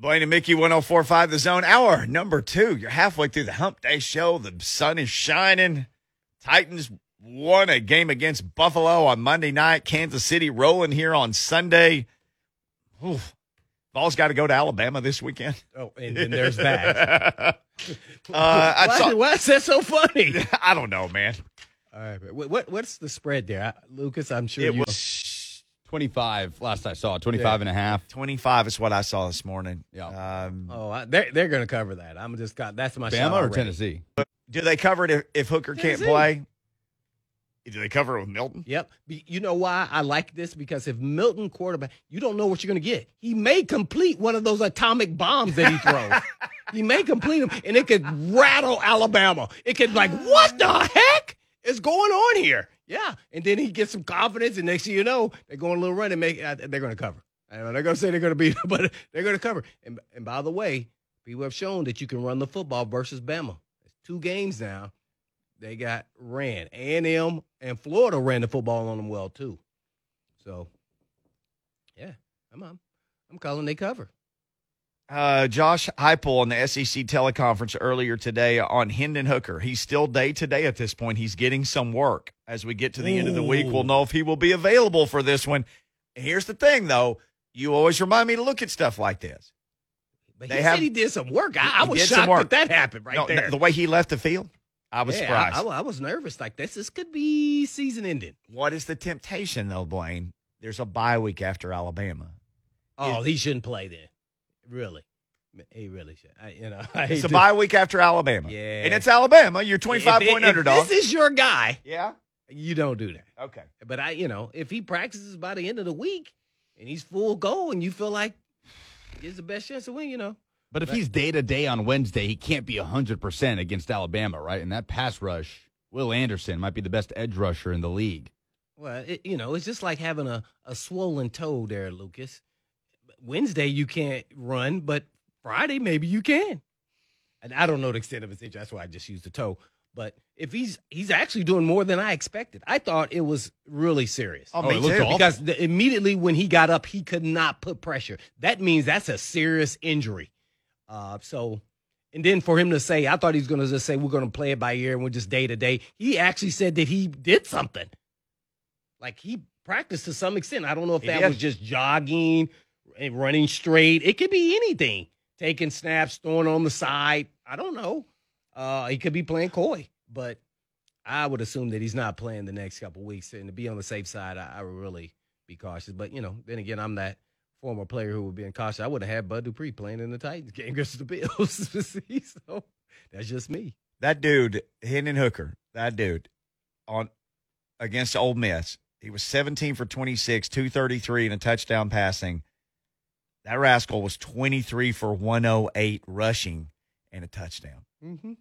Blaine and Mickey 1045 The Zone, hour number two. You're halfway through the hump day show. The sun is shining. Titans won a game against Buffalo on Monday night. Kansas City rolling here on Sunday. Oof. Ball's got to go to Alabama this weekend. Oh, and then there's that. uh, why, saw, why is that so funny? I don't know, man. All right, but what, what what's the spread there, Lucas? I'm sure It you. was 25 last I saw, 25 and a half. 25 is what I saw this morning. Yeah. Um, oh, I, they're they're going to cover that. I'm just got that's my shot Bama or already. Tennessee? do they cover it if, if Hooker can't play? Do they cover it with Milton? Yep. You know why I like this? Because if Milton quarterback, you don't know what you're going to get. He may complete one of those atomic bombs that he throws. he may complete them, and it could rattle Alabama. It could like, what the heck is going on here? Yeah. And then he gets some confidence, and next thing you know, they're going a little run and make. Uh, they're going to cover. I know they're going to say they're going to beat, but they're going to cover. And and by the way, people have shown that you can run the football versus Bama. It's two games now they got ran. A and M and Florida ran the football on them well too. So, yeah, I'm I'm, I'm calling they cover. Uh, Josh Heupel on the SEC teleconference earlier today on Hendon Hooker. He's still day to day at this point. He's getting some work. As we get to the end of the week, we'll know if he will be available for this one. Here's the thing, though. You always remind me to look at stuff like this. But They he have- said he did some work. I, I was shocked that that happened right No, there. The way he left the field, I was Yeah, surprised. I, I, I was nervous. Like this, this could be season ending. what is the temptation, though, Blaine? There's a bye week after Alabama. Oh, he shouldn't play then. Really, he really should. I, you know, I It's a to- bye week after Alabama. Yeah. And it's Alabama. You're 25 If point if underdog. This is your guy. yeah. You don't do that. Okay. But I, you know, if he practices by the end of the week and he's full go, and you feel like he's the best chance to win, you know. But if he's day to day on Wednesday, he can't be 100% against Alabama, right? And that pass rush, Will Anderson might be the best edge rusher in the league. Well, it, you know, it's just like having a, a swollen toe there, Lucas. Wednesday you can't run, but Friday maybe you can. And I don't know the extent of his injury. That's why I just used the toe. But if he's he's actually doing more than I expected, I thought it was really serious. Oh, Oh, me it looked awful. because the, immediately when he got up, he could not put pressure. That means that's a serious injury. Uh, so, and then for him to say, I thought he was going to just say we're going to play it by ear and we're just day to day. He actually said that he did something. Like he practiced to some extent. I don't know if that did. was just jogging and running straight. It could be anything. Taking snaps, throwing on the side. I don't know. Uh, he could be playing coy, but I would assume that he's not playing the next couple weeks. And to be on the safe side, I, I would really be cautious. But you know, then again, I'm that former player who would be cautious. I would have had Bud Dupree playing in the Titans game against the Bills. So that's just me. That dude, Hendon Hooker, that dude on against Ole Miss, he was 17 for 26, 233 and a touchdown passing. That rascal was 23 for 108 rushing and a touchdown. Mm-hmm.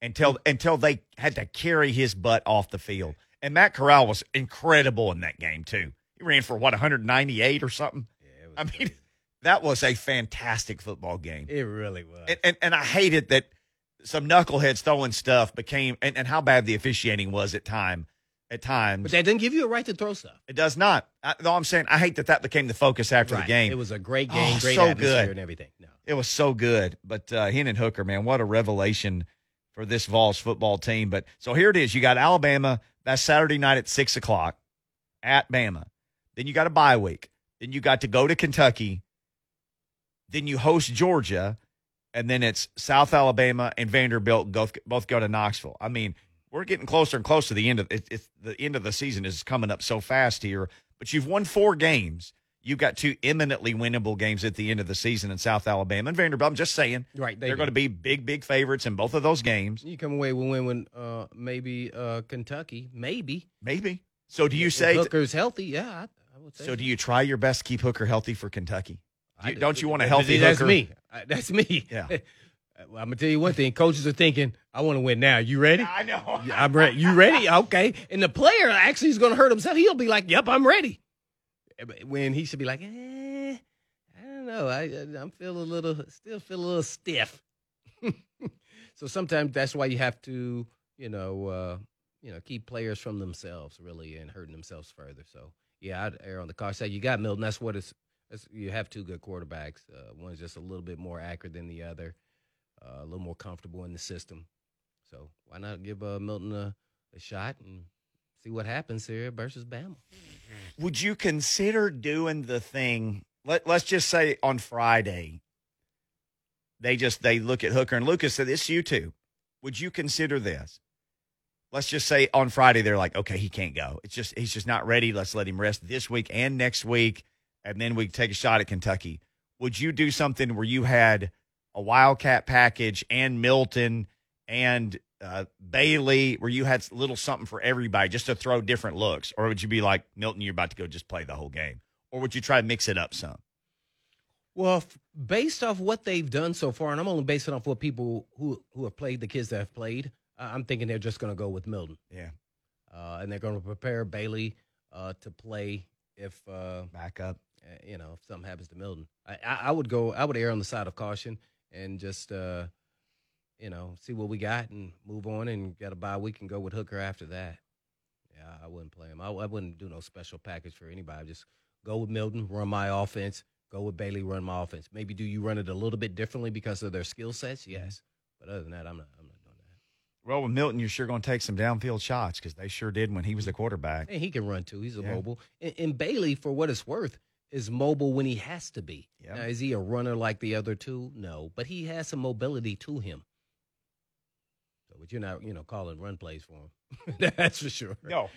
Until until they had to carry his butt off the field. And Matt Corral was incredible in that game too. He ran for what 198 or something. Yeah, it I mean, that was a fantastic football game. it really was. and, and and I hated that some knuckleheads throwing stuff became and, and how bad the officiating was at time at times. but that didn't give you a right to throw stuff. it does not. I, no, I'm saying I hate that that became the focus after Right. the game. It was a great game, Oh, great so atmosphere good. and everything. No. It was so good. But uh, Hendon Hooker, man, what a revelation for this Vols football team. But so here it is. You got Alabama. That's Saturday night at six o'clock at Bama. Then you got a bye week. Then you got to go to Kentucky. Then you host Georgia, and then it's South Alabama and Vanderbilt both both go to Knoxville. I mean, we're getting closer and closer to the end of it. It's the end of the season is coming up so fast here. But you've won four games. You've got two eminently winnable games at the end of the season in South Alabama and Vanderbilt. I'm just saying Right. they're going to be big, big favorites in both of those games. You come away with win when uh, maybe uh, Kentucky, maybe. Maybe. So do you If say? Hooker's healthy? Yeah, I, I would say. so do you try your best to keep Hooker healthy for Kentucky? Do you- don't you want a healthy That's Hooker? me. That's me. Yeah. well, I'm gonna tell you one thing. Coaches are thinking, "I want to win now." You ready? I know. I'm ready. You ready? Okay. And the player actually is going to hurt himself. He'll be like, "Yep, I'm ready." When he should be like, eh, "I don't know. I I'm feel a little, still feel a little stiff." so sometimes that's why you have to, you know, uh, you know, keep players from themselves really and hurting themselves further. So yeah, I'd err on the caution side. You got Milton. That's what it's It's- you have two good quarterbacks. Uh, one's just a little bit more accurate than the other, uh, a little more comfortable in the system. So why not give uh, Milton a, a shot and see what happens here versus Bama? Would you consider doing the thing? Let Let's just say on Friday, they just they look at Hooker and Lucas said, "It's you two. Would you consider this?" Let's just say on Friday they're like, "Okay, he can't go. It's just he's just not ready. Let's let him rest this week and next week, and then we take a shot at Kentucky." Would you do something where you had a Wildcat package and Milton and uh, Bailey, where you had a little something for everybody just to throw different looks? Or would you be like, Milton, you're about to go just play the whole game? Or would you try to mix it up some? Well, f- based off what they've done so far, and I'm only basing off what people who who have played, the kids that have played, uh, I'm thinking they're just going to go with Milton, Yeah. uh, and they're going to prepare Bailey uh, to play if uh, Back up. uh, you know if something happens to Milton. I, I, I would go. I would err on the side of caution and just uh, you know see what we got and move on and get a bye week and go with Hooker after that. Yeah, I wouldn't play him. I, I wouldn't do no special package for anybody. Just go with Milton, run my offense. Go with Bailey, run my offense. Maybe do you run it a little bit differently because of their skill sets? Mm-hmm. Yes, but other than that, I'm not. I'm not doing that. Well, with Milton, you're sure going to take some downfield shots because they sure did when he was the quarterback. And he can run too. He's a Yeah. mobile. And, and Bailey, for what it's worth, is mobile when he has to be. Yeah. Now, is he a runner like the other two? No, but he has some mobility to him. But you're not, you know, calling run plays for him. That's for sure. No.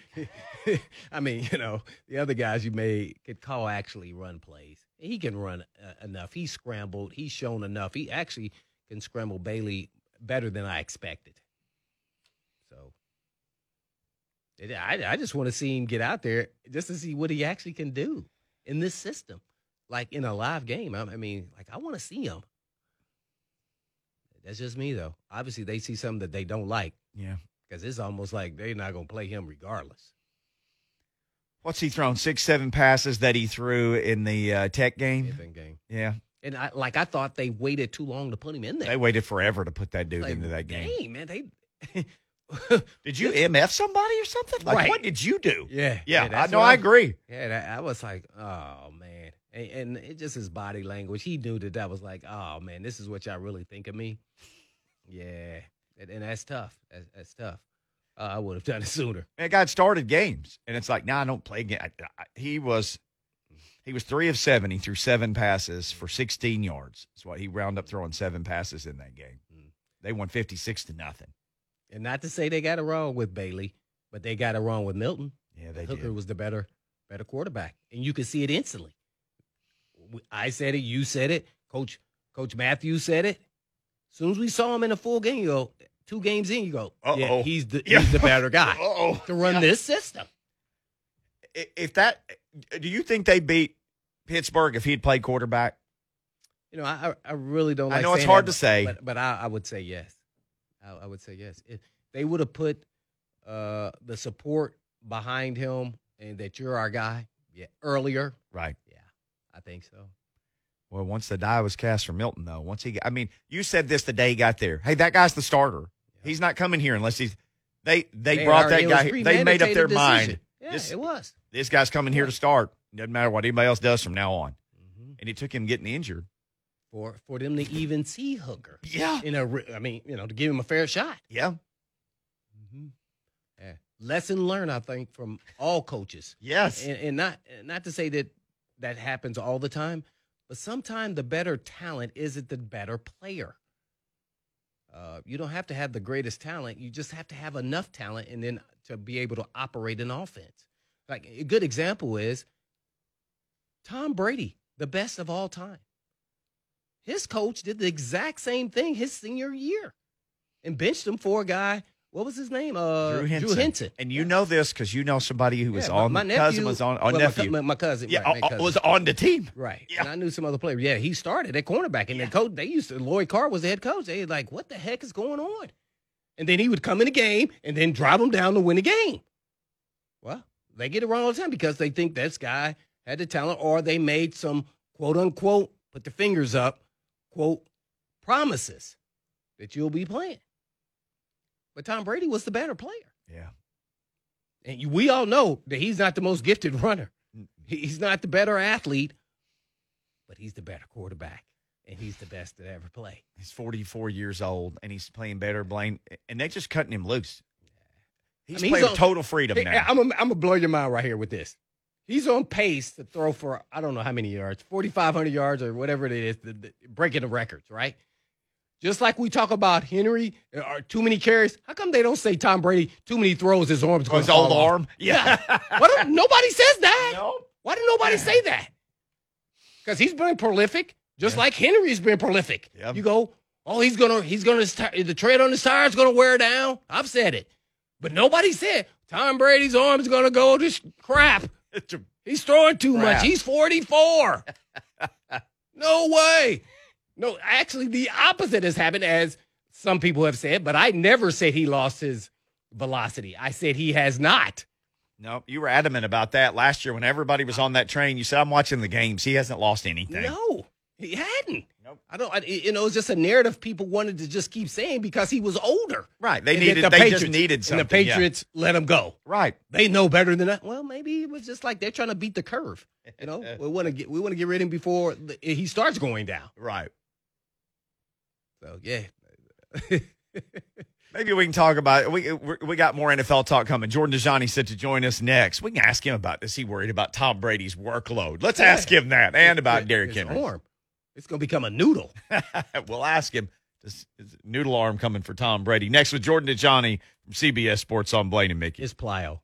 I mean, you know, the other guys you may could call actually run plays. He can run uh, enough. He's scrambled. He's shown enough. He actually can scramble Bailey better than I expected. So it- I, I just want to see him get out there just to see what he actually can do in this system, like in a live game. I, I mean, like I want to see him. That's just me, though. Obviously, they see something that they don't like Yeah. because it's almost like they're not going to play him regardless. What's he thrown? Six, seven passes that he threw in the uh, Tech game. Game. Yeah. And I like I thought they waited too long to put him in there. They waited forever to put that dude Like, into that game. Dang, man, they Did you MF somebody or something? Like, Right. what did you do? Yeah, Yeah, I that's know. I agree. Yeah, that, I was like, oh man, and, and it just his body language. He knew that that was like, oh man, this is what y'all really think of me. Yeah, and, and that's tough. That's, that's tough. Uh, I would have done it sooner. Man, God started games, and it's like, nah, I don't play game. I, I, he was, he was three of seven. He threw seven passes for 16 yards. That's why he round up throwing seven passes in that game. Mm. They won 56 to nothing. And not to say they got it wrong with Bailey, but they got it wrong with Milton. Yeah, they Hooker did. was the better, better quarterback, and you could see it instantly. I said it, you said it, Coach Coach Matthews said it. As soon as we saw him in a full game, you go two games in, you go, yeah, Uh-oh. he's the Yeah. he's the better guy Oh, to run this system. if that, do you think they beat Pittsburgh if he'd played quarterback? You know, I I really don't. I know it's hard that, to say. but but I, I would say yes. I, I would say yes. If they would have put uh, the support behind him and that you're our guy, yeah, earlier, Right. Yeah, I think so. Well, once the die was cast for Milton, though, once he, I mean, you said this the day he got there. Hey, that guy's the starter. He's not coming here unless he's. They they, They brought are- that guy. was They made up their premeditated mind. Yeah, This- it was. This guy's coming here to start. Doesn't matter what anybody else does from now on. Mhm. And it took him getting injured. For for them to even see Hooker Yeah. in a, re- I mean, you know, to give him a fair shot. Yeah. Mm-hmm. Yeah. Lesson learned, I think, from all coaches. Yes. and, and not not to say that that happens all the time, but sometimes the better talent isn't the better player. Uh, you don't have to have the greatest talent. You just have to have enough talent, and then to be able to operate an offense. Like a good example is Tom Brady, the best of all time. His coach did the exact same thing his senior year, and benched him for a guy. What was his name? Uh, Drew Henson. Drew Henson. And you know this because you know somebody who was Yeah, on. my cousin nephew- was on. on well, nephew. My, my cousin. yeah, right, my uh, cousin. was on the team. Right. Yeah. And I knew some other players. Yeah, he started at cornerback. And the coach, they used to, Lloyd Carr was the head coach. They were like, what the heck is going on? And then he would come in the game and then drive them down to win the game. Well, they get it wrong all the time because they think this guy had the talent or they made some quote unquote, put the fingers up, quote, promises that you'll be playing. But Tom Brady was the better player. Yeah. And you, we all know that he's not the most gifted runner. He's not the better athlete but he's the better quarterback, and he's the best to ever play. He's 44 years old and he's playing better, Blaine. And they're just cutting him loose. He's I mean, playing he's on- total freedom Hey, now. I'm gonna I'm gonna blow your mind right here with this. He's on pace to throw for I don't know how many yards, 4,500 yards or whatever it is, the, the- breaking the records, right? Just like we talk about Henry uh, or too many carries. How come they don't say Tom Brady too many throws? His arms going His old arm. Yeah. What if- nobody says that. No. Why did nobody say that? Because he's been prolific, just like Henry's been prolific. Yep. You go, oh, he's gonna, he's gonna, the tread on his tire's gonna wear down. I've said it, but nobody said Tom Brady's arm's gonna go to sh- crap. He's throwing too Crap. much. He's 44. no way. No, actually, the opposite has happened, as some people have said, but I never said he lost his velocity. I said he has not. No, you were adamant about that last year when everybody was on that train. You said, I'm watching the games. He hasn't lost anything. No, he hadn't. Nope. I don't. I, you know, it's just a narrative people wanted to just keep saying because he was older. Right. They And needed, that they just needed something. And the yeah. Patriots let him go. Right. They know better than that. Well, maybe it was just like they're trying to beat the curve. You know, we want to get we want to get rid of him before the, he starts going down. Right. So yeah, Maybe we can talk about we we we got more NFL talk coming. Jordan Dajani said to join us next. We can ask him about this. he worried about Tom Brady's workload? Let's ask him that and about Derrick his Henry. arm. It's gonna become a noodle. we'll ask him. Is, is noodle arm coming for Tom Brady next with Jordan Dajani from CBS Sports on Blaine and Mickey. It's plyo.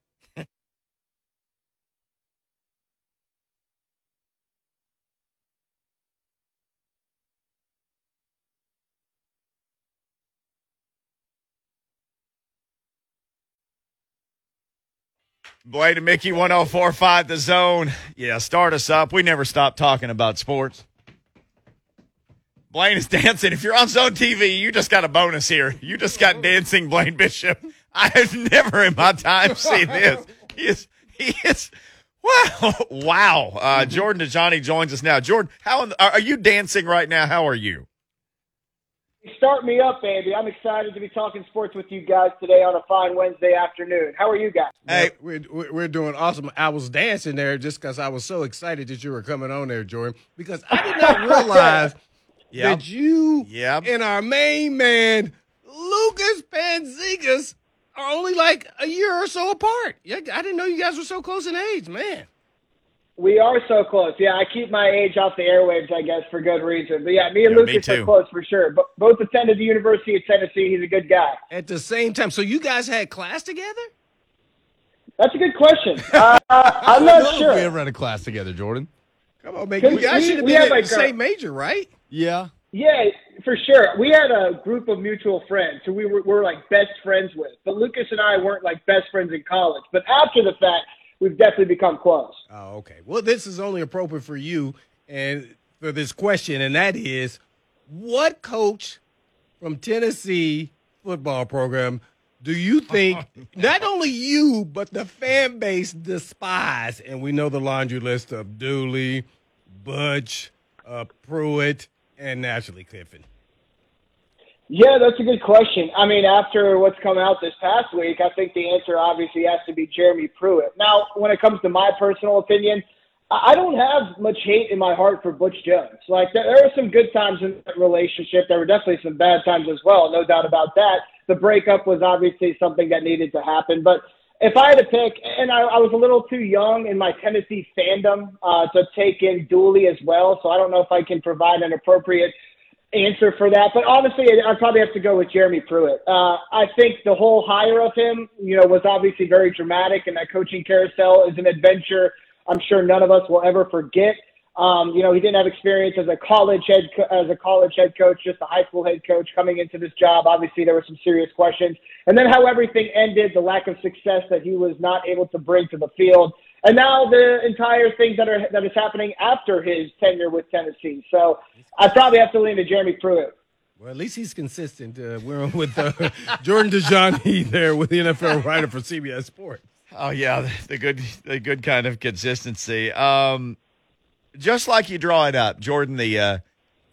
Blaine and Mickey 1045 the zone. Yeah, start us up. We never stop talking about sports. Blaine is dancing. If you're on Zone TV, you just got a bonus here. You just got dancing Blaine Bishop. I have never in my time seen this. He is he is wow wow. Uh, Jordan Dajani joins us now. Jordan, how are you dancing right now? How are you? Start me up, baby. I'm excited to be talking sports with you guys today on a fine Wednesday afternoon. How are you guys? Hey, we're, we're we're doing awesome. I was dancing there just because I was so excited that you were coming on there, Jordan. Because I did not realize yeah. that you Yep. and our main man Lucas Panzigas are only like a year or so apart. Yeah, I didn't know you guys were so close in age, man. We are so close. Yeah, I keep my age off the airwaves, I guess, for good reason. But yeah, me and Yeah, me Lucas too. are close for sure. But both attended the University of Tennessee. He's a good guy. At the same time, so you guys had class together? That's a good question. Uh, I'm not don't know if we ever had a class together, Jordan. Come on, man. Cause You guys we- should have been had at like the a- same major, right? Yeah. Yeah, for sure. We had a group of mutual friends who we were, were like best friends with. But Lucas and I weren't like best friends in college. But after the fact, we've definitely become close. Oh, okay. Well, this is only appropriate for you and for this question, and that is what coach from Tennessee football program do you think not only you, but the fan base despise? And we know the laundry list of Dooley, Butch, uh, Pruitt, and naturally Kiffin. Yeah, that's a good question. I mean, after what's come out this past week, I think the answer obviously has to be Jeremy Pruitt. Now, when it comes to my personal opinion, I don't have much hate in my heart for Butch Jones. Like, there, were some good times in that relationship. There were definitely some bad times as well, no doubt about that. The breakup was obviously something that needed to happen. But if I had to pick, and I, I was a little too young in my Tennessee fandom uh, to take in Dooley as well, so I don't know if I can provide an appropriate answer for that. But honestly, I'd probably have to go with Jeremy Pruitt. Uh, I think the whole hire of him, you know, was obviously very dramatic, and that coaching carousel is an adventure I'm sure none of us will ever forget. Um, you know, he didn't have experience as a college head co- as a college head coach, just a high school head coach coming into this job. Obviously, there were some serious questions, and then how everything ended, the lack of success that he was not able to bring to the field, and now the entire thing that are that is happening after his tenure with Tennessee. So, I probably have to lean to Jeremy Pruitt. Well, at least he's consistent. Uh, we're with uh, Jordan Dajani there with the NFL writer for CBS Sports. Oh yeah, the, the good the good kind of consistency. Um, just like you draw it up, Jordan. The uh,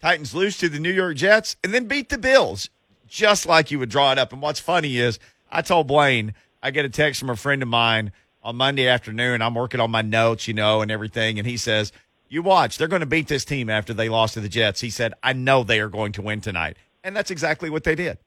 Titans lose to the New York Jets and then beat the Bills, just like you would draw it up. And what's funny is, I told Blaine I get a text from a friend of mine on Monday afternoon. I'm working on my notes, you know, and everything, and he says. You watch. They're going to beat this team after they lost to the Jets. He said, I know they are going to win tonight. And that's exactly what they did.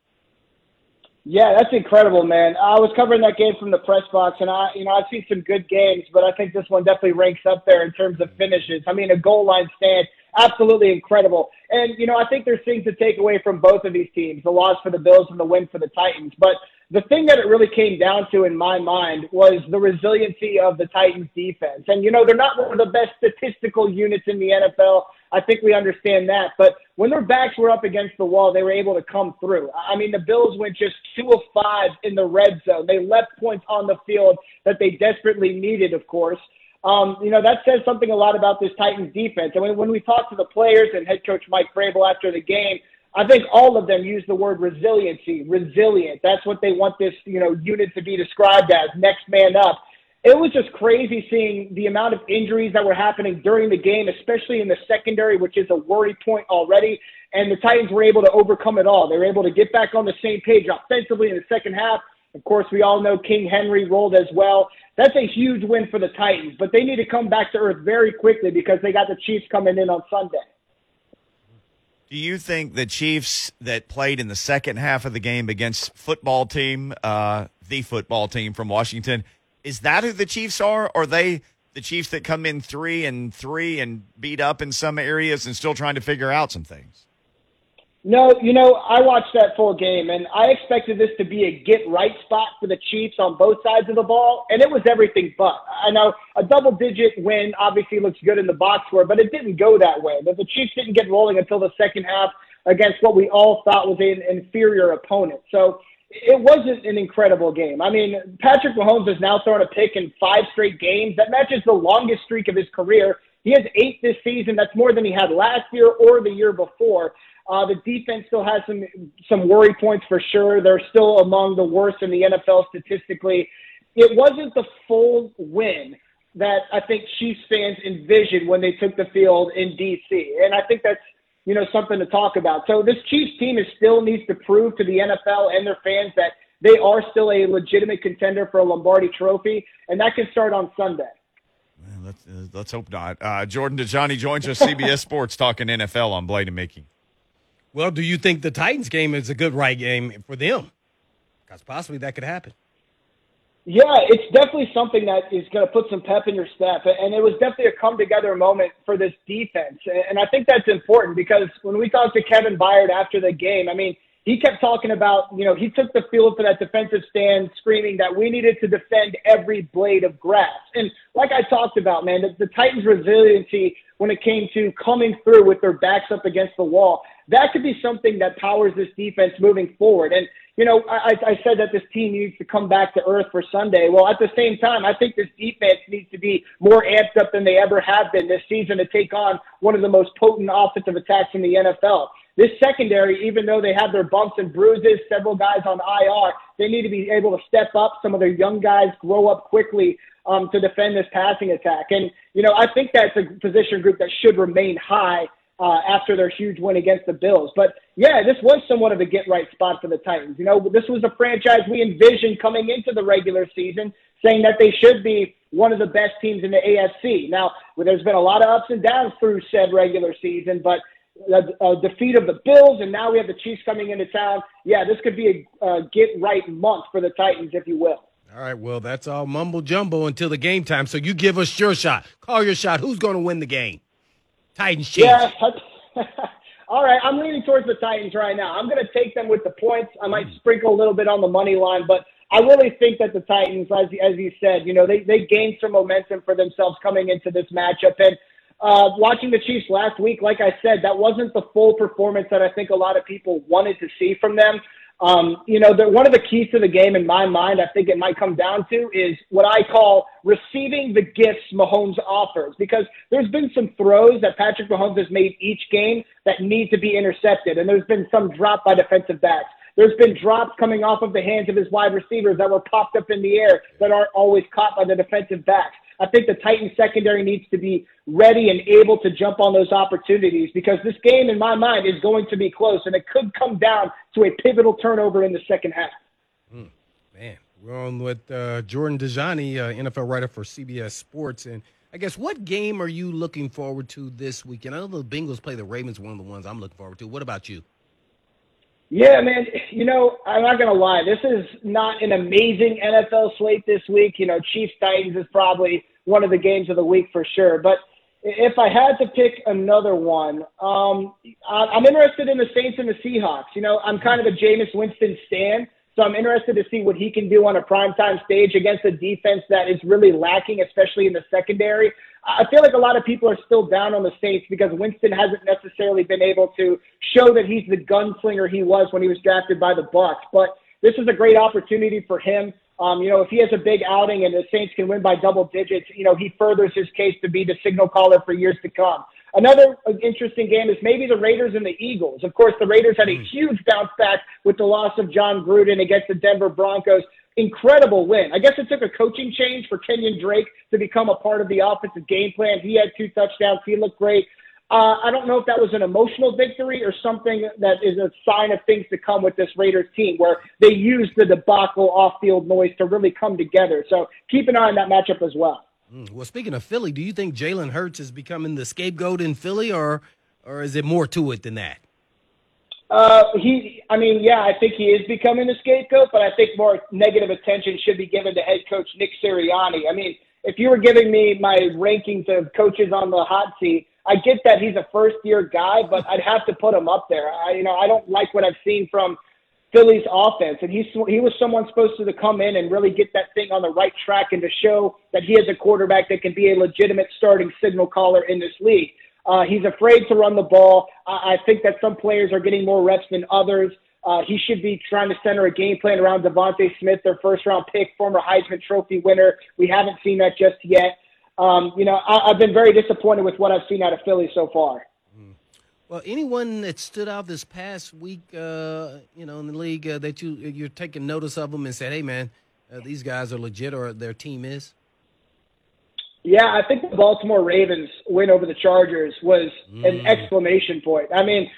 Yeah, that's incredible, man. I was covering that game from the press box, and I, you know, I've seen some good games, but I think this one definitely ranks up there in terms of finishes. I mean, a goal line stand, absolutely incredible. And you know, I think there's things to take away from both of these teams: the loss for the Bills and the win for the Titans. But the thing that it really came down to in my mind was the resiliency of the Titans defense. And, you know, they're not one of the best statistical units in the NFL. I think we understand that. But when their backs were up against the wall, they were able to come through. I mean, the Bills went just two of five in the red zone. They left points on the field that they desperately needed, of course. Um, you know, that says something a lot about this Titans defense. And when, when we talked to the players and head coach Mike Vrabel after the game, I think all of them use the word resiliency, resilient. That's what they want this, you know, unit to be described as, next man up. It was just crazy seeing the amount of injuries that were happening during the game, especially in the secondary, which is a worry point already. And the Titans were able to overcome it all. They were able to get back on the same page offensively in the second half. Of course, we all know King Henry rolled as well. That's a huge win for the Titans, but they need to come back to earth very quickly because they got the Chiefs coming in on Sunday. Do you think the Chiefs that played in the second half of the game against football team, uh, the football team from Washington, is that who the Chiefs are? Or are they the Chiefs that come in three and three and beat up in some areas and still trying to figure out some things? No, you know, I watched that full game, and I expected this to be a get right spot for the Chiefs on both sides of the ball, and it was everything but. I know a double digit win obviously looks good in the box score, but it didn't go that way. The Chiefs didn't get rolling until the second half against what we all thought was an inferior opponent. So it wasn't an incredible game. I mean, Patrick Mahomes has now thrown a pick in five straight games. That matches the longest streak of his career. He has eight this season. That's more than he had last year or the year before. Uh, the defense still has some some worry points for sure. They're still among the worst in the NFL statistically. It wasn't the full win that I think Chiefs fans envisioned when they took the field in DC, and I think that's you know something to talk about. So this Chiefs team is still needs to prove to the NFL and their fans that they are still a legitimate contender for a Lombardi Trophy, and that can start on Sunday. Well, let's, uh, let's hope not. Uh, Jordan Dajani joins us, CBS Sports, talking NFL on Blaine and Mickey. Well, do you think the Titans game is a good right game for them? Because possibly that could happen. Yeah, it's definitely something that is going to put some pep in your step. And it was definitely a come together moment for this defense. And I think that's important because when we talked to Kevin Byard after the game, I mean, he kept talking about, you know, he took the field for that defensive stand, screaming that we needed to defend every blade of grass. And like I talked about, man, the, the Titans' resiliency when it came to coming through with their backs up against the wall, that could be something that powers this defense moving forward. And, you know, I, I said that this team needs to come back to earth for Sunday. Well, at the same time, I think this defense needs to be more amped up than they ever have been this season to take on one of the most potent offensive attacks in the NFL. This secondary, even though they have their bumps and bruises, several guys on IR, they need to be able to step up. Some of their young guys grow up quickly um, to defend this passing attack. And, you know, I think that's a position group that should remain high uh, after their huge win against the Bills. But yeah, this was somewhat of a get right spot for the Titans. You know, this was a franchise we envisioned coming into the regular season, saying that they should be one of the best teams in the AFC. Now, well, there's been a lot of ups and downs through said regular season, but a, a defeat of the Bills, and now we have the Chiefs coming into town. Yeah, this could be a, get right month for the Titans, if you will. All right, well, that's all mumble jumbo until the game time. So you give us your shot. Call your shot. Who's going to win the game? Titans, Chiefs. Yeah. all right, I'm leaning towards the Titans right now. I'm going to take them with the points. I might mm. sprinkle a little bit on the money line, but I really think that the Titans, as as you said, you know, they they gained some momentum for themselves coming into this matchup, and uh, watching the Chiefs last week, like I said, that wasn't the full performance that I think a lot of people wanted to see from them. Um, you know, one of the keys to the game in my mind, I think it might come down to is what I call receiving the gifts Mahomes offers. Because there's been some throws that Patrick Mahomes has made each game that need to be intercepted, and there's been some drop by defensive backs. There's been drops coming off of the hands of his wide receivers that were popped up in the air that aren't always caught by the defensive backs. I think the Titans secondary needs to be ready and able to jump on those opportunities because this game, in my mind, is going to be close and it could come down to a pivotal turnover in the second half. Mm, man, we're on with uh, Jordan Dajani, uh, NFL writer for CBS Sports. And I guess what game are you looking forward to this weekend? I know the Bengals play the Ravens, one of the ones I'm looking forward to. What about you? Yeah, man. You know, I'm not gonna lie. This is not an amazing NFL slate this week. You know, Chiefs Titans is probably one of the games of the week for sure. But if I had to pick another one, um, I'm interested in the Saints and the Seahawks. You know, I'm kind of a Jameis Winston stan, so I'm interested to see what he can do on a primetime stage against a defense that is really lacking, especially in the secondary. I feel like a lot of people are still down on the Saints because Winston hasn't necessarily been able to show that he's the gunslinger he was when he was drafted by the Bucs. But this is a great opportunity for him. Um, you know, if he has a big outing and the Saints can win by double digits, you know, he furthers his case to be the signal caller for years to come. Another interesting game is maybe the Raiders and the Eagles. Of course, the Raiders had a hmm. huge bounce back with the loss of Jon Gruden against the Denver Broncos incredible win. I guess it took a coaching change for Kenyon Drake to become a part of the offensive game plan. He had two touchdowns. He looked great. Uh, I don't know if that was an emotional victory or something that is a sign of things to come with this Raiders team, where they used the debacle off-field noise to really come together. So keep an eye on that matchup as well. Mm, well, speaking of Philly, do you think Jalen Hurts is becoming the scapegoat in Philly, or or is it more to it than that? Uh, he, I mean, yeah, I think he is becoming a scapegoat, but I think more negative attention should be given to head coach Nick Sirianni. I mean, if you were giving me my rankings of coaches on the hot seat, I get that he's a first year guy, but I'd have to put him up there. I, you know, I don't like what I've seen from Philly's offense, and he's he was someone supposed to come in and really get that thing on the right track and to show that he is a quarterback that can be a legitimate starting signal caller in this league. Uh, he's afraid to run the ball. I, I think that some players are getting more reps than others. Uh, he should be trying to center a game plan around DeVonta Smith, their first round pick, former Heisman Trophy winner. We haven't seen that just yet. Um, you know, I, I've been very disappointed with what I've seen out of Philly so far. Well, anyone that stood out this past week, uh, you know, in the league uh, that you you're taking notice of them and said, "Hey, man, uh, these guys are legit," or their team is. Yeah, I think the Baltimore Ravens win over the Chargers was mm. an exclamation point. I mean,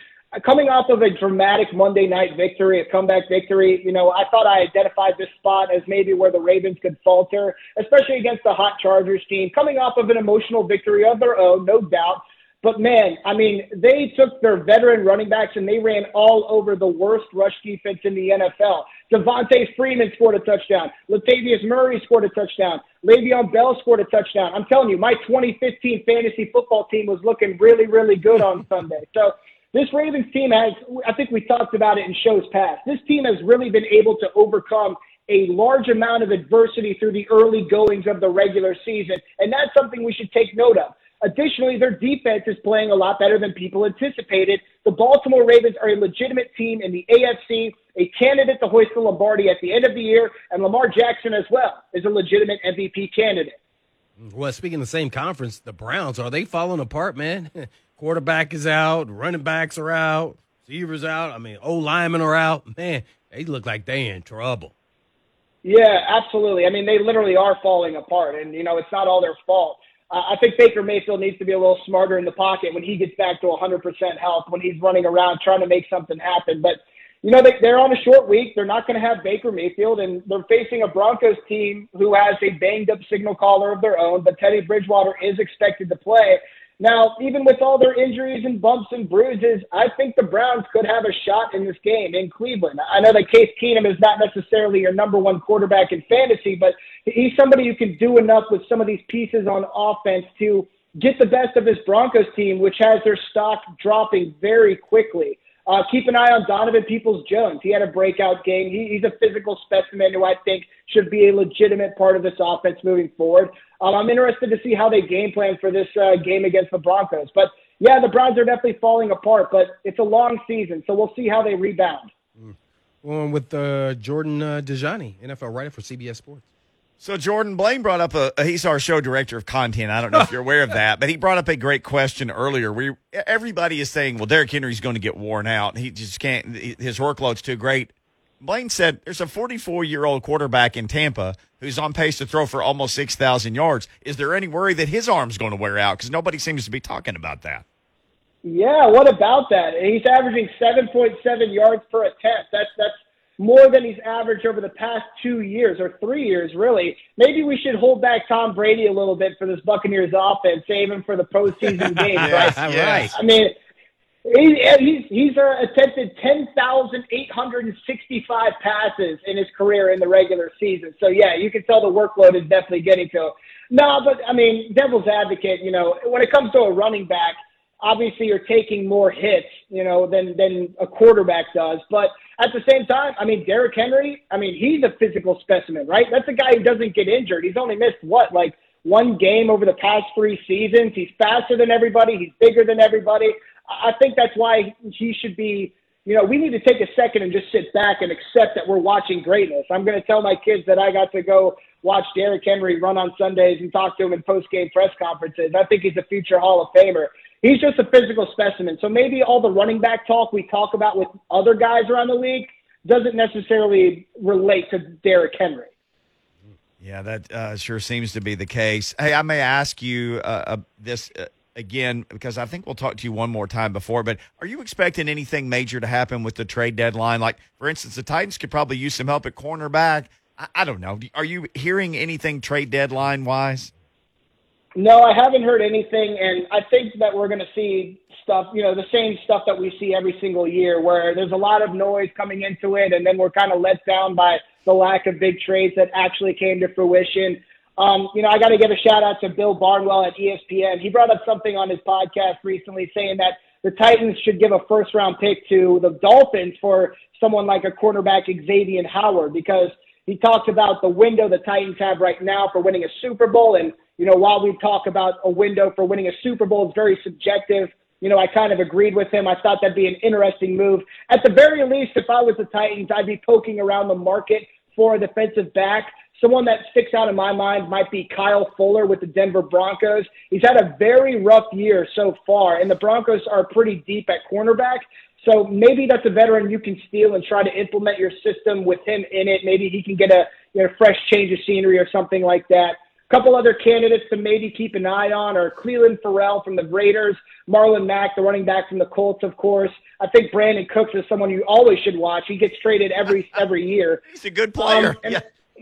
coming off of a dramatic Monday night victory, a comeback victory, you know, I thought I identified this spot as maybe where the Ravens could falter, especially against the hot Chargers team, coming off of an emotional victory of their own, no doubt. But man, I mean, they took their veteran running backs and they ran all over the worst rush defense in the NFL. Devonta Freeman scored a touchdown. Latavius Murray scored a touchdown. Le'Veon Bell scored a touchdown. I'm telling you, my 2015 fantasy football team was looking really, really good on Sunday. So this Ravens team has, I think we talked about it in shows past. This team has really been able to overcome a large amount of adversity through the early goings of the regular season. And that's something we should take note of. Additionally, their defense is playing a lot better than people anticipated. The Baltimore Ravens are a legitimate team in the AFC, a candidate to hoist the Lombardi at the end of the year, and Lamar Jackson as well is a legitimate MVP candidate. Well, speaking of the same conference, the Browns are they falling apart, man? Quarterback is out, running backs are out, receivers out. I mean, old linemen are out. Man, they look like they in trouble. Yeah, absolutely. I mean, they literally are falling apart, and you know, it's not all their fault. I think Baker Mayfield needs to be a little smarter in the pocket when he gets back to 100% health, when he's running around trying to make something happen. But, you know, they, they're on a short week. They're not going to have Baker Mayfield, and they're facing a Broncos team who has a banged up signal caller of their own. But Teddy Bridgewater is expected to play. Now, even with all their injuries and bumps and bruises, I think the Browns could have a shot in this game in Cleveland. I know that Case Keenum is not necessarily your number one quarterback in fantasy, but he's somebody who can do enough with some of these pieces on offense to get the best of this Broncos team, which has their stock dropping very quickly. Uh, keep an eye on Donovan Peoples Jones. He had a breakout game. He, he's a physical specimen who I think should be a legitimate part of this offense moving forward. Um, I'm interested to see how they game plan for this uh, game against the Broncos. But yeah, the Browns are definitely falling apart, but it's a long season, so we'll see how they rebound. Mm. Well, with uh, Jordan uh, Dajani, NFL writer for CBS Sports. So Jordan Blaine brought up a he's our show director of content. I don't know if you're aware of that, but he brought up a great question earlier. We everybody is saying, well, Derrick Henry's going to get worn out. He just can't. His workload's too great. Blaine said there's a 44 year old quarterback in Tampa who's on pace to throw for almost 6,000 yards. Is there any worry that his arm's going to wear out? Because nobody seems to be talking about that. Yeah, what about that? He's averaging 7.7 yards per attempt. That's that's more than he's averaged over the past two years or three years, really. Maybe we should hold back Tom Brady a little bit for this Buccaneers offense, save him for the postseason game. Yes, right? yes. I mean, he, he's he's uh, attempted ten thousand eight hundred and sixty-five passes in his career in the regular season. So yeah, you can tell the workload is definitely getting to him. No, but I mean, devil's advocate. You know, when it comes to a running back, obviously you're taking more hits, you know, than than a quarterback does. But at the same time, I mean, Derrick Henry, I mean, he's a physical specimen, right? That's a guy who doesn't get injured. He's only missed what, like one game over the past three seasons. He's faster than everybody. He's bigger than everybody. I think that's why he should be. You know, we need to take a second and just sit back and accept that we're watching greatness. I'm going to tell my kids that I got to go watch Derrick Henry run on Sundays and talk to him in post-game press conferences. I think he's a future Hall of Famer. He's just a physical specimen. So maybe all the running back talk we talk about with other guys around the league doesn't necessarily relate to Derrick Henry. Yeah, that uh, sure seems to be the case. Hey, I may ask you uh, uh, this uh, again because I think we'll talk to you one more time before. But are you expecting anything major to happen with the trade deadline? Like, for instance, the Titans could probably use some help at cornerback. I, I don't know. Are you hearing anything trade deadline wise? No, I haven't heard anything, and I think that we're going to see stuff, you know, the same stuff that we see every single year, where there's a lot of noise coming into it, and then we're kind of let down by the lack of big trades that actually came to fruition. Um, you know, I got to give a shout out to Bill Barnwell at ESPN. He brought up something on his podcast recently saying that the Titans should give a first round pick to the Dolphins for someone like a quarterback Xavier Howard because he talked about the window the Titans have right now for winning a Super Bowl. And, you know, while we talk about a window for winning a Super Bowl, it's very subjective. You know, I kind of agreed with him. I thought that'd be an interesting move. At the very least, if I was the Titans, I'd be poking around the market for a defensive back. Someone that sticks out in my mind might be Kyle Fuller with the Denver Broncos. He's had a very rough year so far, and the Broncos are pretty deep at cornerback. So maybe that's a veteran you can steal and try to implement your system with him in it. Maybe he can get a you know, fresh change of scenery or something like that. Couple other candidates to maybe keep an eye on are Clelin Ferrell from the Raiders, Marlon Mack, the running back from the Colts, of course. I think Brandin Cooks is someone you always should watch. He gets traded every every year. He's a good player. Um, yeah.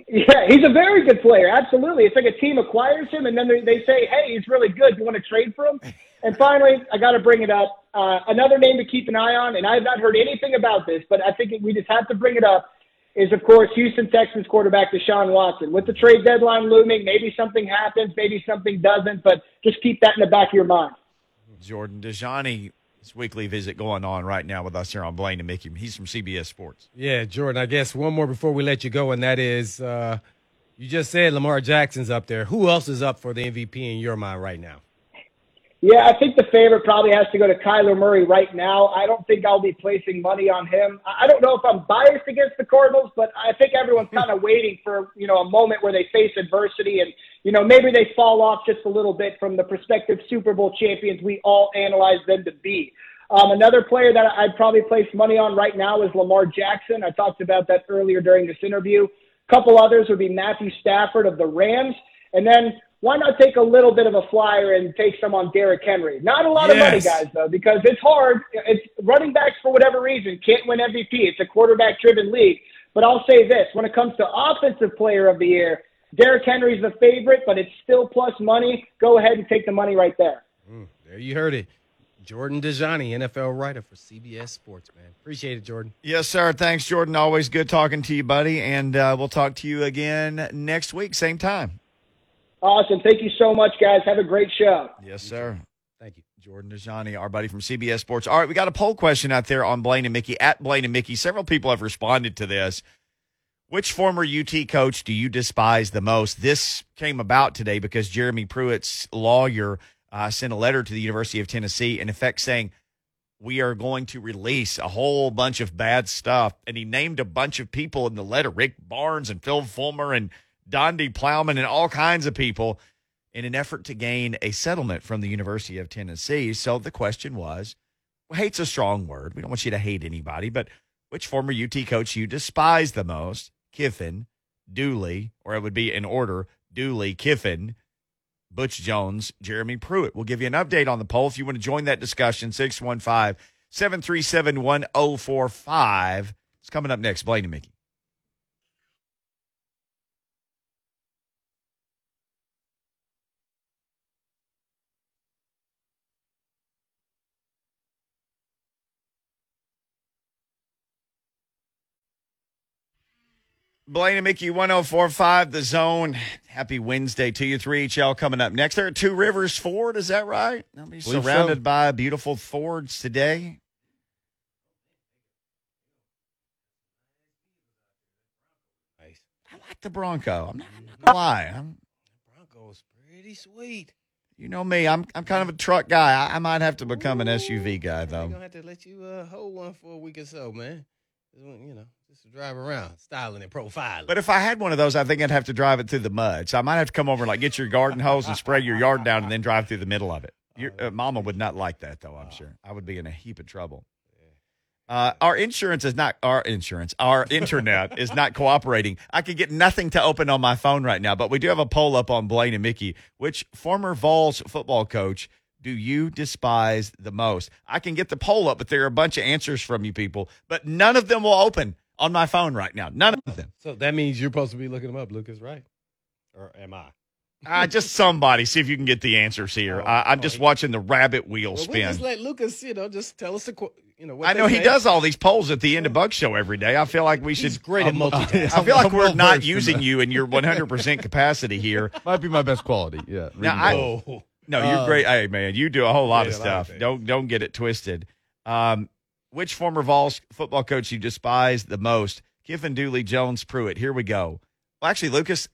Yeah, he's a very good player. Absolutely. It's like a team acquires him, and then they, they say, hey, he's really good. Do you want to trade for him? And finally, I got to bring it up. Uh, another name to keep an eye on, and I have not heard anything about this, but I think we just have to bring it up, is, of course, Houston Texans quarterback Deshaun Watson. With the trade deadline looming, maybe something happens, maybe something doesn't, but just keep that in the back of your mind. Jordan Dajani, his weekly visit going on right now with us here on Blaine and Mickey. He's from CBS Sports. Yeah, Jordan, I guess one more before we let you go, and that is uh, you just said Lamar Jackson's up there. Who else is up for the MVP in your mind right now? Yeah, I think the favorite probably has to go to Kyler Murray right now. I don't think I'll be placing money on him. I don't know if I'm biased against the Cardinals, but I think everyone's kind of waiting for, you know, a moment where they face adversity and, you know, maybe they fall off just a little bit from the prospective Super Bowl champions we all analyze them to be. Um, another player that I'd probably place money on right now is Lamar Jackson. I talked about that earlier during this interview. A couple others would be Matthew Stafford of the Rams. And then why not take a little bit of a flyer and take some on Derrick Henry? Not a lot of money, guys, though, because it's hard. It's running backs for whatever reason can't win MVP. It's a quarterback-driven league. But I'll say this: when it comes to offensive player of the year, Derrick Henry's the favorite, but it's still plus money. Go ahead and take the money right there. There you heard it. Jordan Dajani, NFL writer for CBS Sports, man. Appreciate it, Jordan. Yes, sir. Thanks, Jordan. Always good talking to you, buddy. And uh, we'll talk to you again next week, same time. Awesome. Thank you so much, guys. Have a great show. Yes, sir. Thank you. Jordan Dajani, our buddy from CBS Sports. All right, we got a poll question out there on Blaine and Mickey at Blaine and Mickey. Several people have responded to this. Which former UT coach do you despise the most? This came about today because Jeremy Pruitt's lawyer uh, sent a letter to the University of Tennessee, in effect saying we are going to release a whole bunch of bad stuff, and he named a bunch of people in the letter: Rick Barnes and Phil Fulmer and Donde Plowman and all kinds of people in an effort to gain a settlement from the University of Tennessee. So the question was well, hate's a strong word. We don't want you to hate anybody, but which former UT coach you despise the most? Kiffin, Dooley, or it would be in order Dooley, Kiffin, Butch Jones, Jeremy Pruitt. We'll give you an update on the poll if you want to join that discussion. 615 737 1045. It's coming up next. Blaine and Mickey. Blaine and Mickey 1045, the zone. Happy Wednesday to you. 3HL coming up next. There are at Two Rivers Ford, is that right? I'll be surrounded so. by beautiful Fords today. Nice. I like the Bronco. I'm not, I'm not gonna lie. I'm, Bronco's pretty sweet. you know me. I'm I'm kind of a truck guy. I, I might have to become an SUV guy though. I'm though. gonna have to let you uh, hold one for a week or so, man. You know, just to drive around, styling and profiling. But if I had one of those, I think I'd have to drive it through the mud. So I might have to come over and like get your garden hose and spray your yard down, and then drive through the middle of it. Your uh, mama would not like that, though. I'm sure I would be in a heap of trouble. Uh, our insurance is not our insurance. Our internet is not cooperating. I could get nothing to open on my phone right now, but we do have a poll up on Blaine and Mickey. Which former Vols football coach do you despise the most? I can get the poll up, but there are a bunch of answers from you people, but none of them will open on my phone right now. None of them. so that means you're supposed to be looking them up, Lucas, right? Or am I? Uh, just somebody, see if you can get the answers here. Oh, I, I'm oh, just watching the rabbit wheel Well, we spin. just let Lucas, you know, just tell us the, qu- you know, what I know he say. does all these polls at the end of Buck Show every day. I feel like we should. He's great at I'm- multitasking. I feel like we're not using you in your 100% capacity here. Might be my best quality. Yeah. Now, I- Oh, No, you're Uh, great. Hey, man, you do a whole lot Yeah, of a lot of stuff. don't don't get it twisted. Um, which former Vols football coach you despise the most? Kiffin, Dooley, Jones, Pruitt. Here we go. Well, actually, Lucas,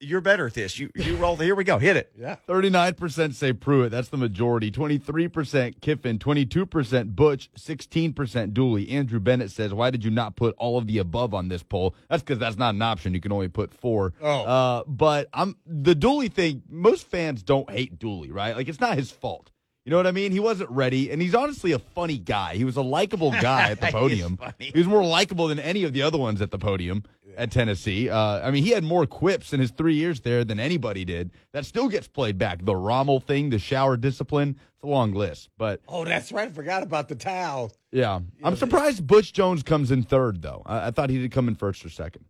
you're better at this. You you roll. The, Here we go. Hit it. yeah. 39% say Pruitt. That's the majority. 23% Kiffin. 22% Butch. 16% Dooley. Andrew Bennett says, Why did you not put all of the above on this poll? That's because that's not an option. You can only put four. Oh. Uh, but I'm the Dooley thing, most fans don't hate Dooley, right? Like, it's not his fault. You know what I mean? He wasn't ready, and he's honestly a funny guy. He was a likable guy at the podium. He was more likable than any of the other ones at the podium at Tennessee. Uh, I mean, he had more quips in his three years there than anybody did. That still gets played back. The Rommel thing, the shower discipline, it's a long list. But Oh, that's right. I forgot about the towel. yeah, I'm surprised Butch Jones comes in third, though. I, I thought he'd come in first or second.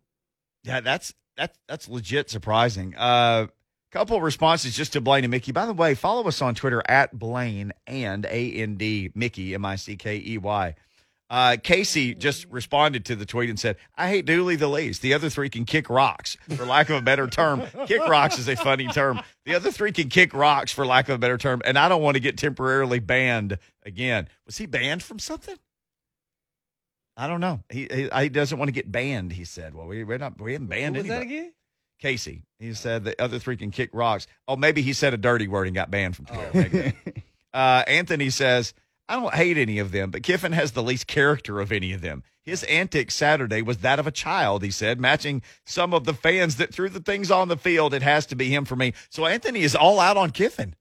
Yeah, that's that's that's legit surprising. Uh couple responses just to Blaine and Mickey. By the way, follow us on Twitter at Blaine and A N D Mickey M I C K E Y. Uh, Casey just responded to the tweet and said, "I hate Dooley the least. The other three can kick rocks, for lack of a better term. kick rocks is a funny term. The other three can kick rocks, for lack of a better term. And I don't want to get temporarily banned again. Was he banned from something? I don't know. He he, he doesn't want to get banned. He said, "Well, we we're not we haven't banned What was that anybody." again? Casey. He said the other three can kick rocks. Oh, maybe he said a dirty word and got banned from Twitter. Maybe. uh, Anthony says, I don't hate any of them, but Kiffin has the least character of any of them. His antics Saturday was that of a child, he said, matching some of the fans that threw the things on the field. It has to be him for me. So Anthony is all out on Kiffin.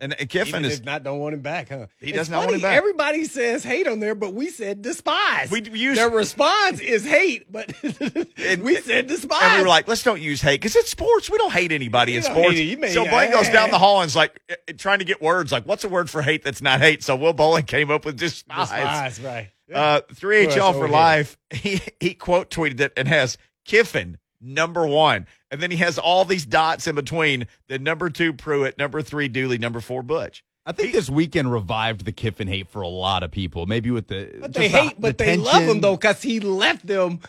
And Kiffin is not don't want him back, huh? He It's does not want him back. Everybody says hate on there, but we said despise. We use- Their response is hate, but and, we said despise. And we were like, let's don't use hate because it's sports. We don't hate anybody in You don't sports. May- so Blaine goes down the hall and is like eh, eh, trying to get words like, what's a word for hate that's not hate? So Will Bowling came up with despise. despise, right? Uh, 3HL for life. He, he quote tweeted it and has Kiffin number one. And then he has all these dots in between the number two Pruitt, number three Dooley, number four Butch. I think this weekend revived the Kiffin hate for a lot of people. Maybe with the But just they hate, the but they love him though, because he left them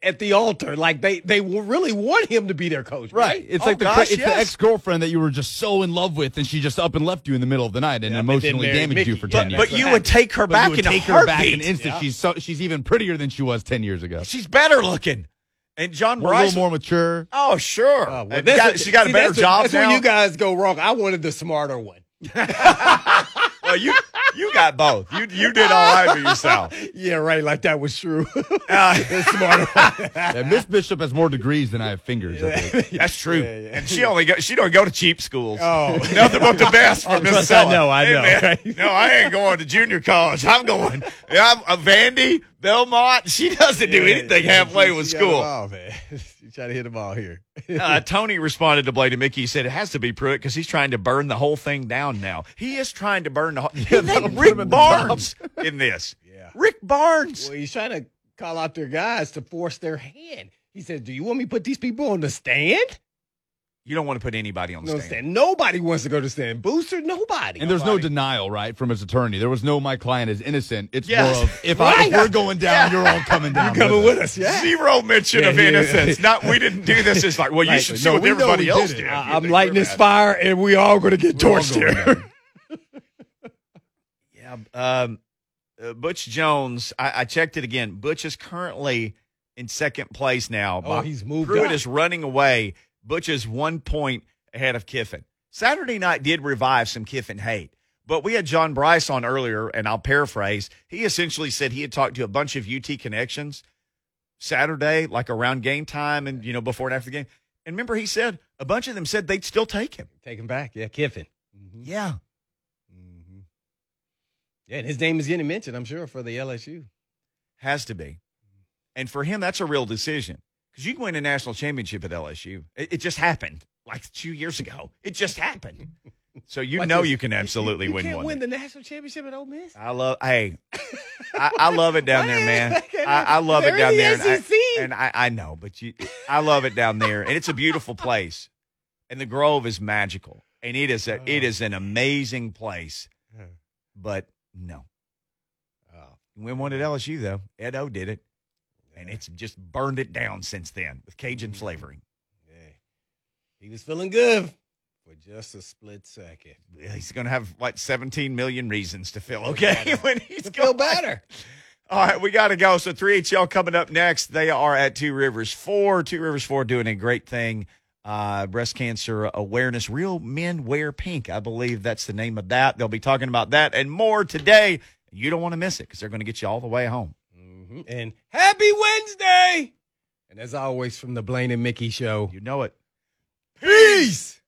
at the altar. Like they, they really want him to be their coach, Right. right? It's Oh, like the gosh, it's yes. the ex girlfriend that you were just so in love with, and she just up and left you in the middle of the night and Yeah, emotionally married damaged you Mickey. for But- ten years. But you would take her But back you would in take a her back in heartbeat. an instant. Yeah. She's so she's even prettier than she was ten years ago. She's better looking. And John We're a little more mature. oh, sure. Oh, well, that's got- what- she got a better that's job That's now. where you guys go wrong. I wanted the smarter one. well, you you got both. You you did all right for yourself. Yeah, right. Like that was true. Uh, the smarter one. Yeah, Miss Bishop has more degrees than I have fingers. I think. That's true. Yeah, yeah. And she only go, she don't go to cheap schools. Oh. nothing but the best Oh, for Miss trust I know, I Hey, know, right? No, I ain't going to junior college. I'm going. Yeah, I'm a Vandy, Belmont. She doesn't do anything halfway with school. Oh man, you try to hit them all here. Uh, Tony responded to Blaine and Mickey. He said it has to be Pruitt because he's trying to burn the whole thing down now. He is trying to burn the whole. He that'll named put Rick him at the top. Barnes in this. Yeah. Rick Barnes. Well, he's trying to call out their guys to force their hand. He said, "Do you want me to put these people on the stand?" You don't want to put anybody on the No stand. stand. Nobody wants to go to stand. Booster, nobody. And there's no denial, right, from his attorney. There was no my client is innocent. It's Yes. more of if, I, Right. if we're going down, you're all coming down. You're coming with us. Yeah. Zero mention Yeah, of yeah. innocence. Not we didn't do this. It's like, well, you Right. should see No, what know everybody else did it. did. I- You I'm lighting this fire, and we all going to get We're torched here. Yeah. Um, uh, Butch Jones, I, I checked it again. Butch is currently in second place now. Oh, he's moved Pruitt up. is running away. Butch is one point ahead of Kiffin. Saturday night did revive some Kiffin hate. But we had John Brice on earlier, and I'll paraphrase. He essentially said he had talked to a bunch of UT connections Saturday, like around game time and, you know, before and after the game. And remember, he said a bunch of them said they'd still take him. Take him back. Yeah, Kiffin. Mm-hmm. Yeah. Mm-hmm. Yeah, and his name is getting mentioned, I'm sure, for the LSU. Has to be. And for him, that's a real decision because you can win a national championship at LSU. It, it just happened like two years ago. It just happened. So you Watch know this. you can absolutely you win can't one. win the national championship at Ole Miss. I love. Hey, I, I love it down there, man. I, I love it down the there, and I- and I, know, but you, I love it down there, and it's a beautiful place, and the Grove is magical, and it is a, it uh-huh. is an amazing place. But no, Oh, win one at LSU though. Ed O did it, and it's just burned it down since then with Cajun flavoring. yeah. He was feeling good for just a split second. He's going to have like 17 million reasons to feel okay when he's To feel better. All right, we got to go. So 3HL coming up next. They are at Two Rivers Ford. Two Rivers Ford doing a great thing. Uh, breast cancer awareness. Real men wear pink. I believe that's the name of that. They'll be talking about that and more today. You don't want to miss it because they're going to get you all the way home. Hmm And happy Wednesday. And as always, from the Blaine and Mickey show, You know it. peace.